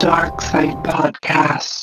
Dark Side Podcast.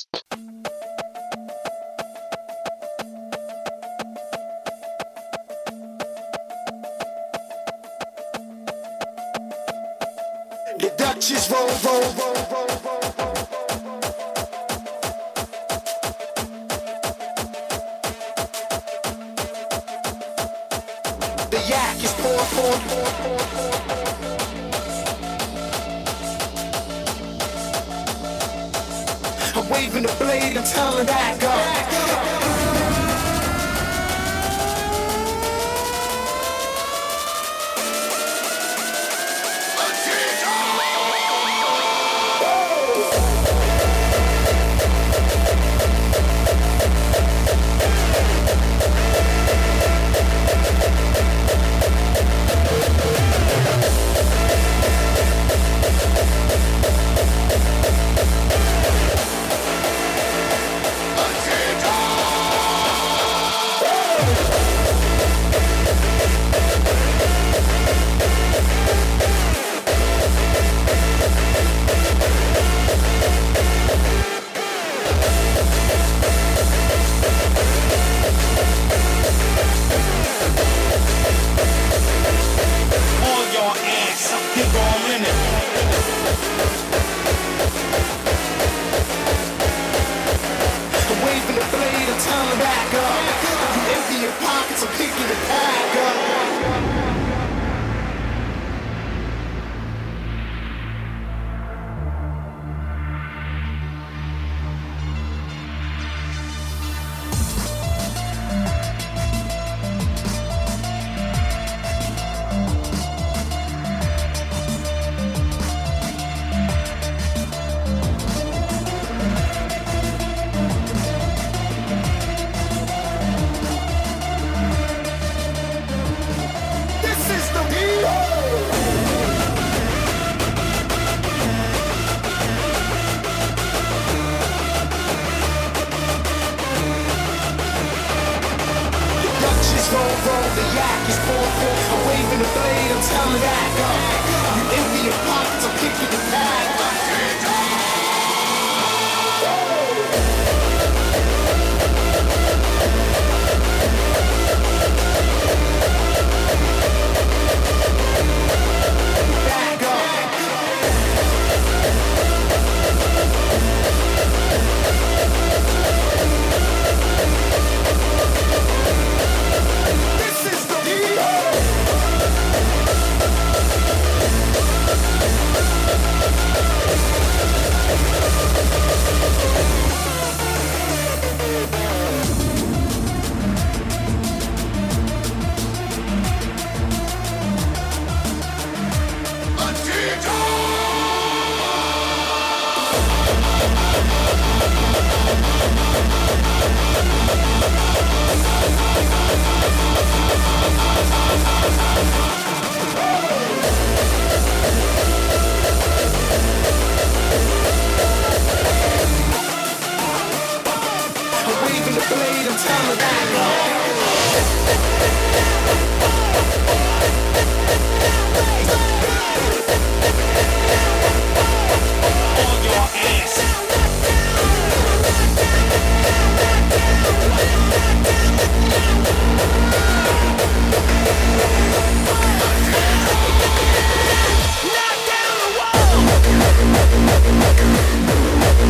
Waving the blade, I'm telling you.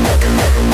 Knock down the place.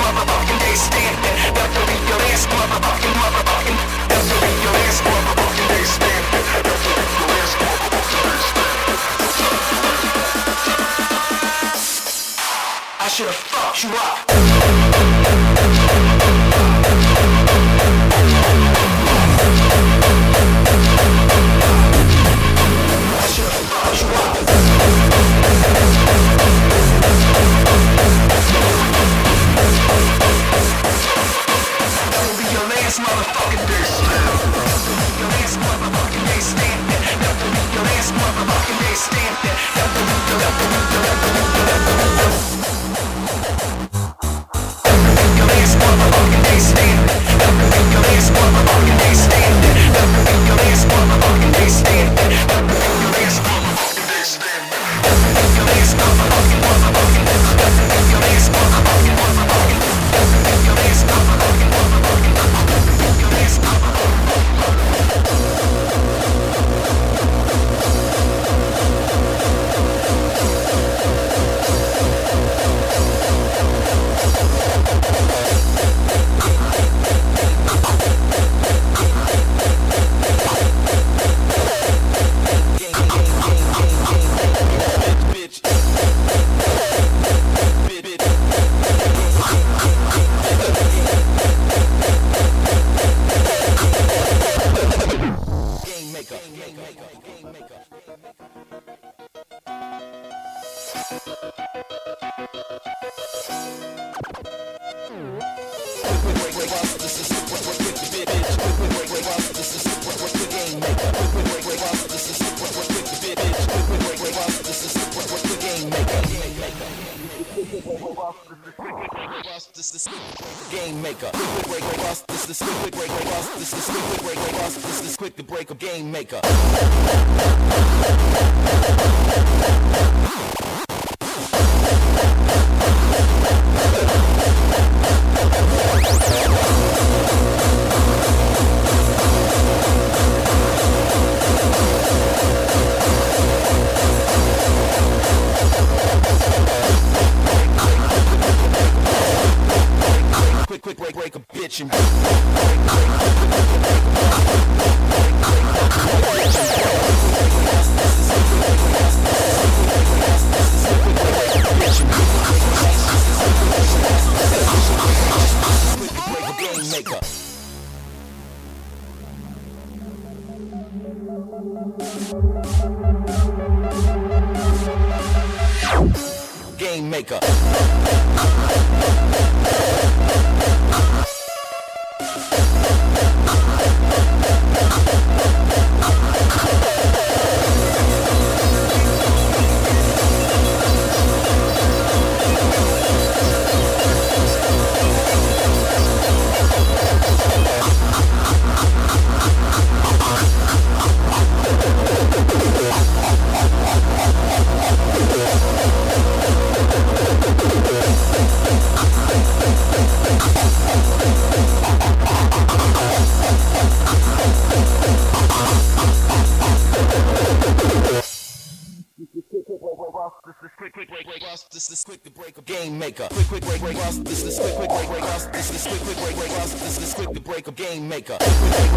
motherfucking be your ass motherfucking motherfucking. Be your ass motherfucking be your ass. I should've fucked you up. Game maker. Game maker. Game maker. game maker. Quick break break this is quick break break this quick break break this quick to break a game maker. breaker, game maker.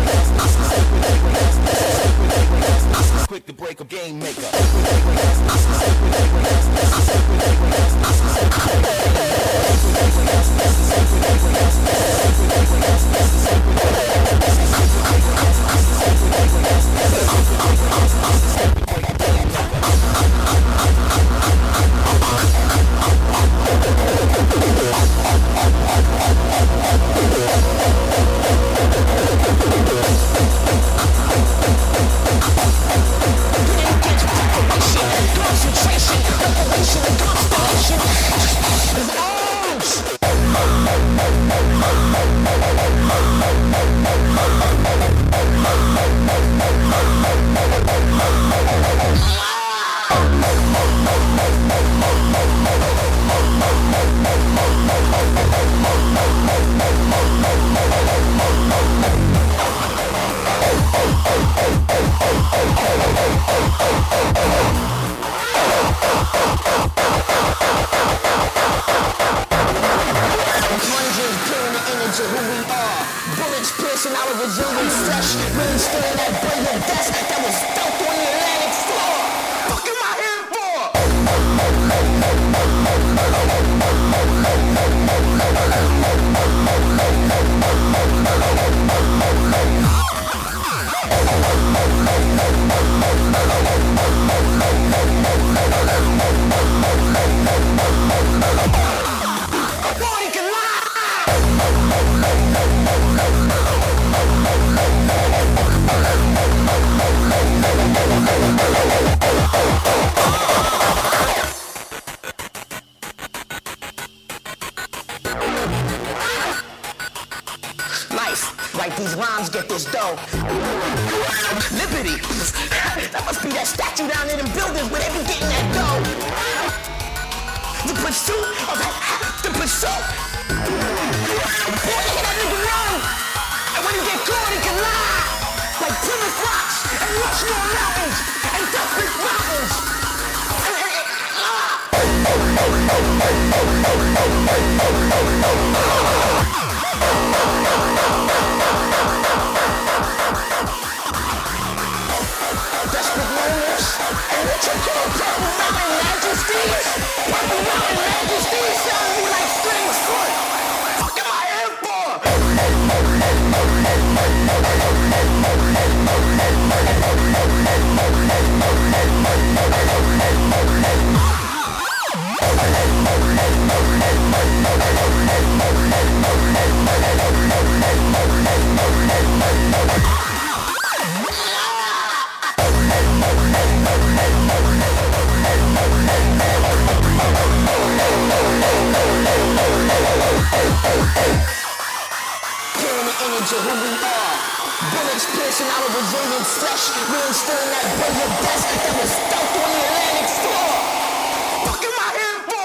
to who we are. Bullets piercing our resilient flesh. Really staring at brain of death that was dealt on Tchau. image of who we are. Bullets piercing out of resilient flesh, reinstilling that ray of death that was felt on the Atlantic floor. Fuck am I here for?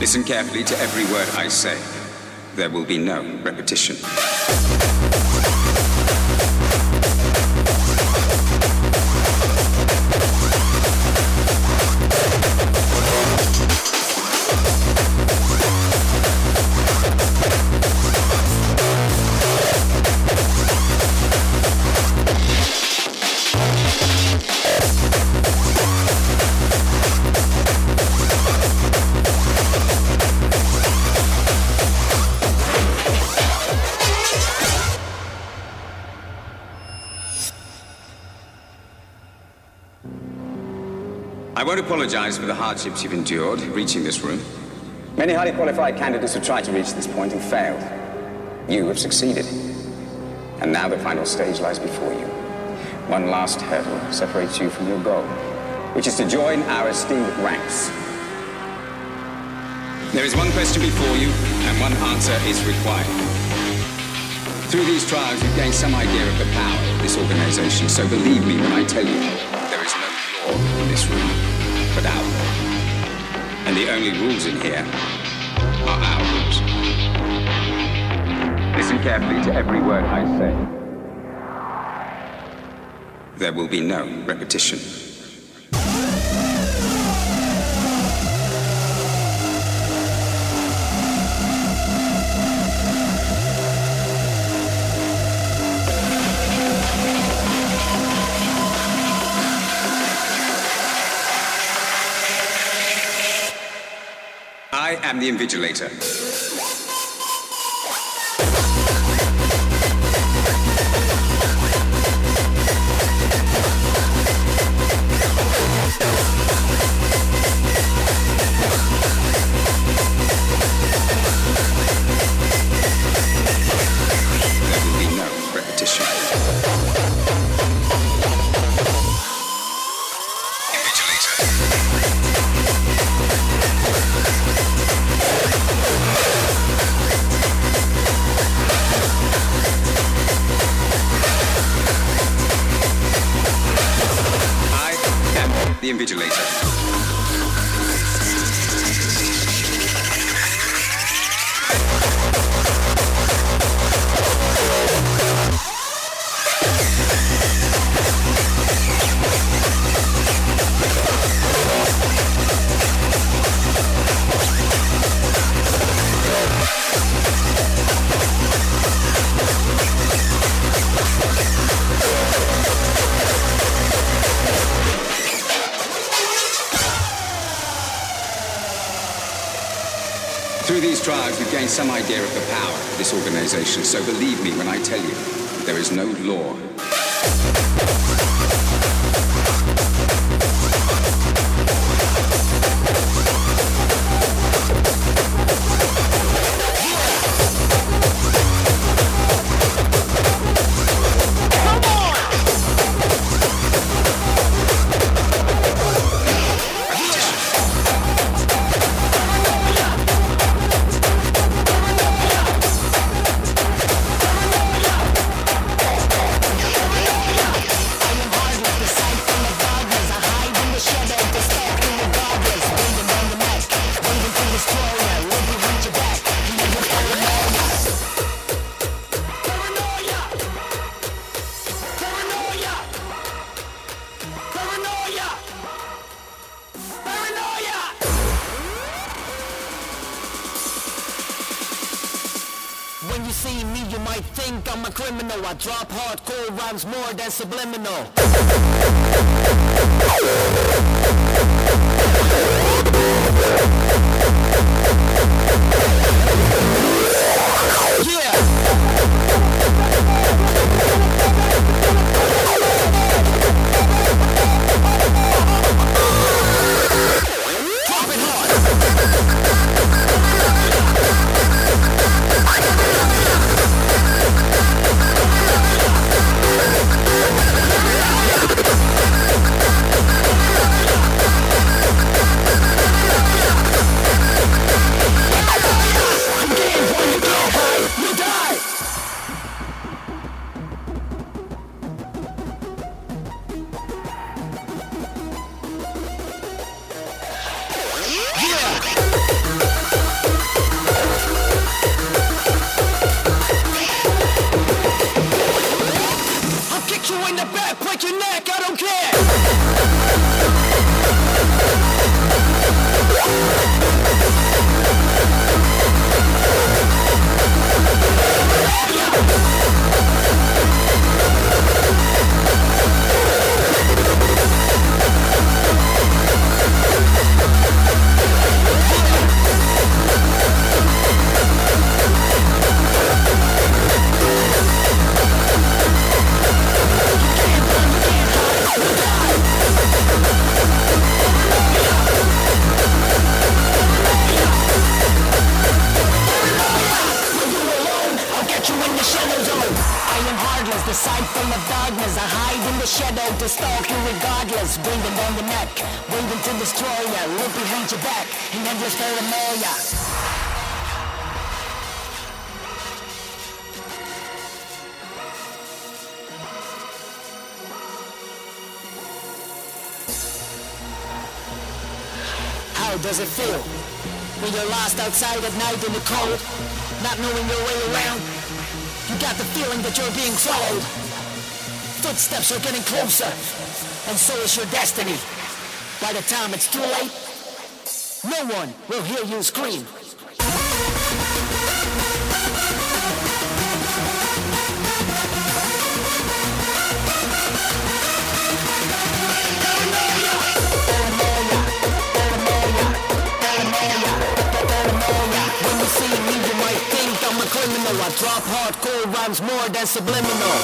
Listen carefully to every word I say. There will be no repetition. Won't apologize for the hardships you've endured reaching this room. Many highly qualified candidates have tried to reach this point and failed. You have succeeded. And now the final stage lies before you. One last hurdle separates you from your goal, which is to join our esteemed ranks. There is one question before you, and one answer is required. Through these trials, you've gained some idea of the power of this organization, so believe me when I tell you, there is no law in this room our law. And the only rules in here are our rules. Listen carefully to every word I say. There will be no repetition. I am the Invigilator. Some idea of the power of this organization, so believe me when I tell you, there is no law. More than feeling that you're being followed. Footsteps are getting closer, and so is your destiny. By the time it's too late, no one will hear you scream. Soft hardcore rhymes more than subliminal.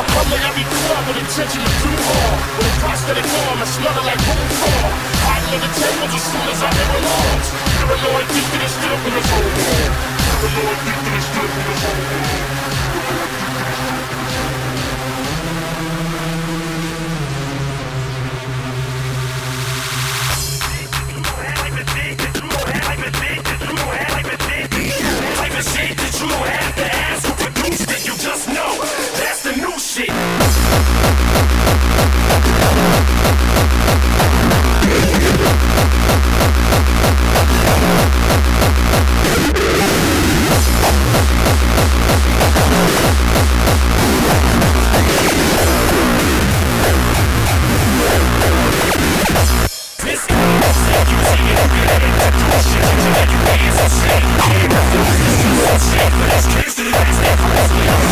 Come to every door with intention to do more. With a prosthetic arm and smother like room four. Hiding in the tables as soon as I hear alarms. Paranoid thinking it's still from the whole world. Paranoid thinking it's still from the whole world.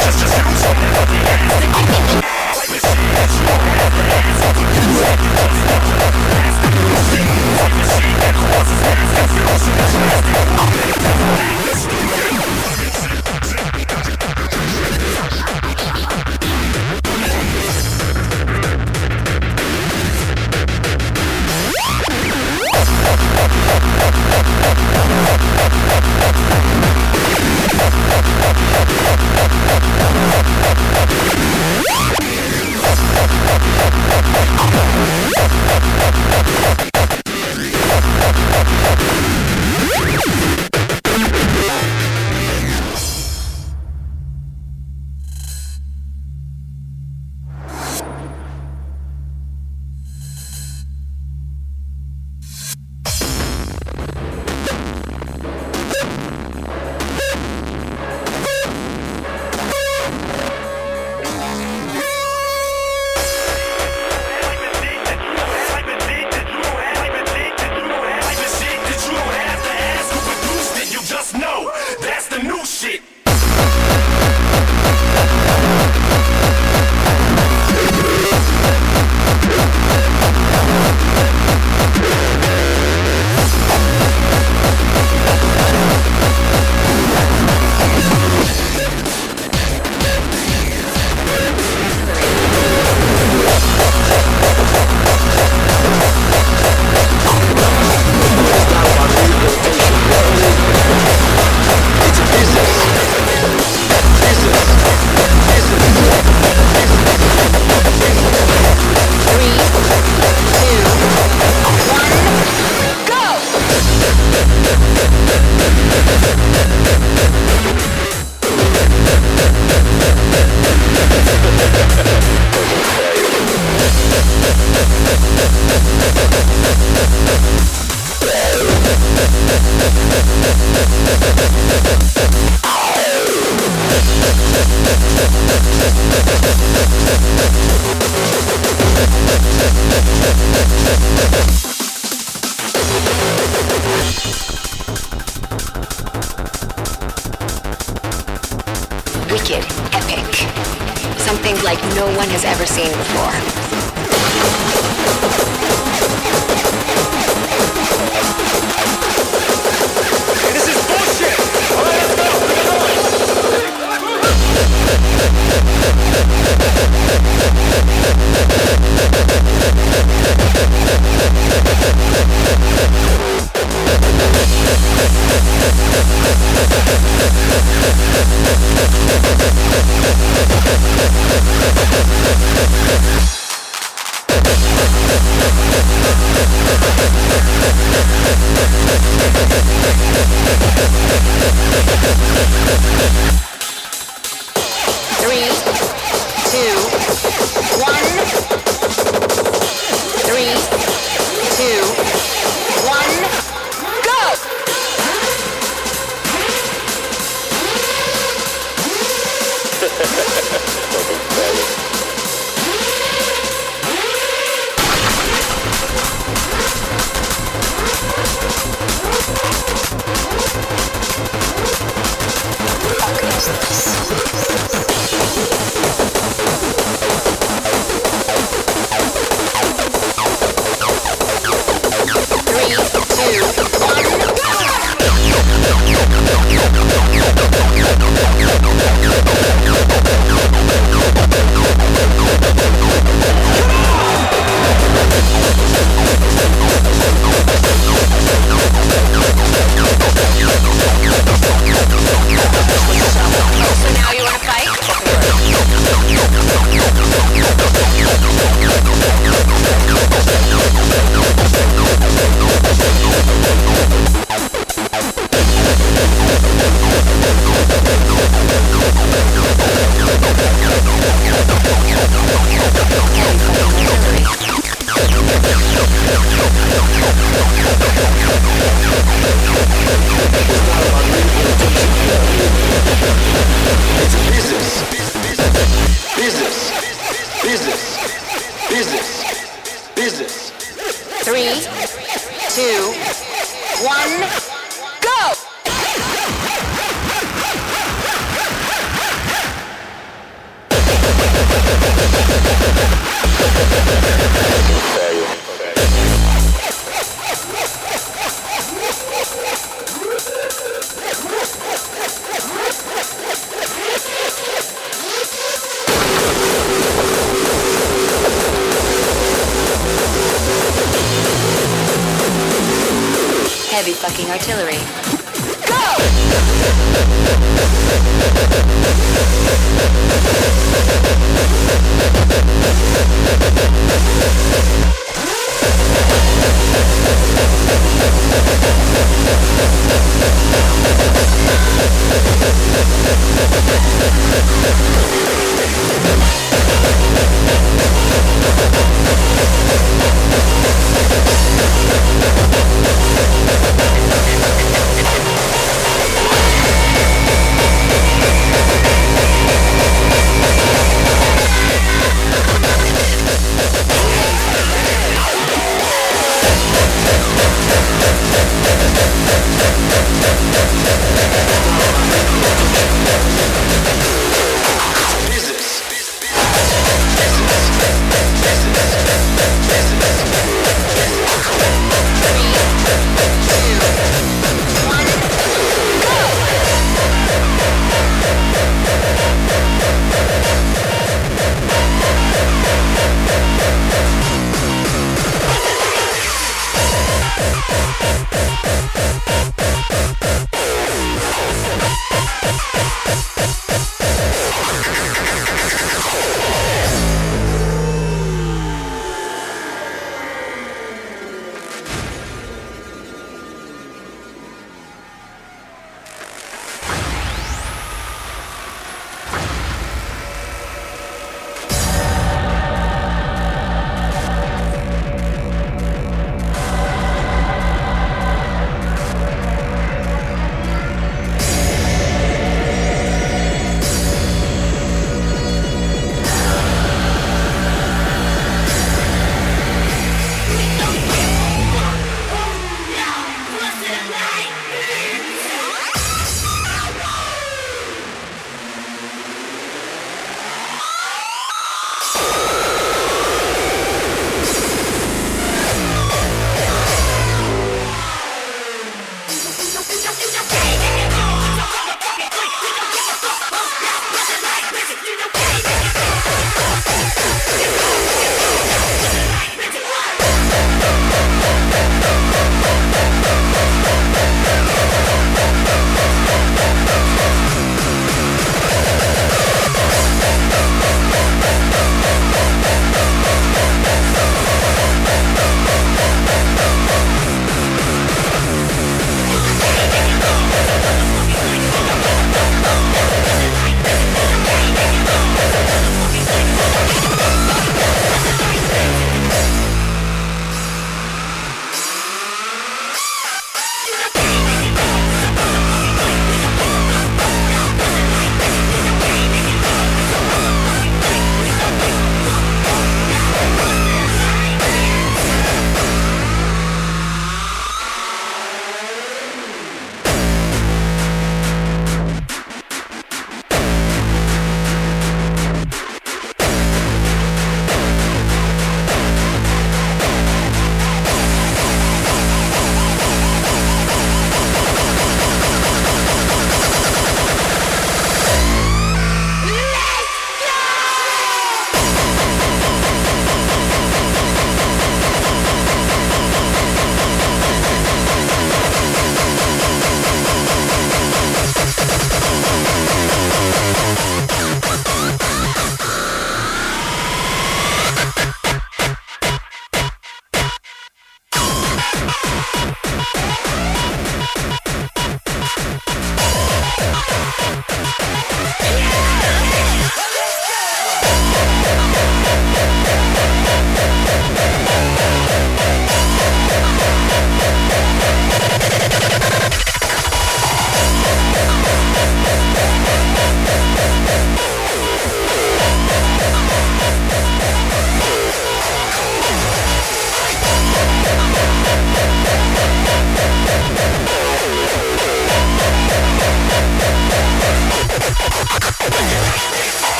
Just, just mass confusion and Something like no one has ever seen before.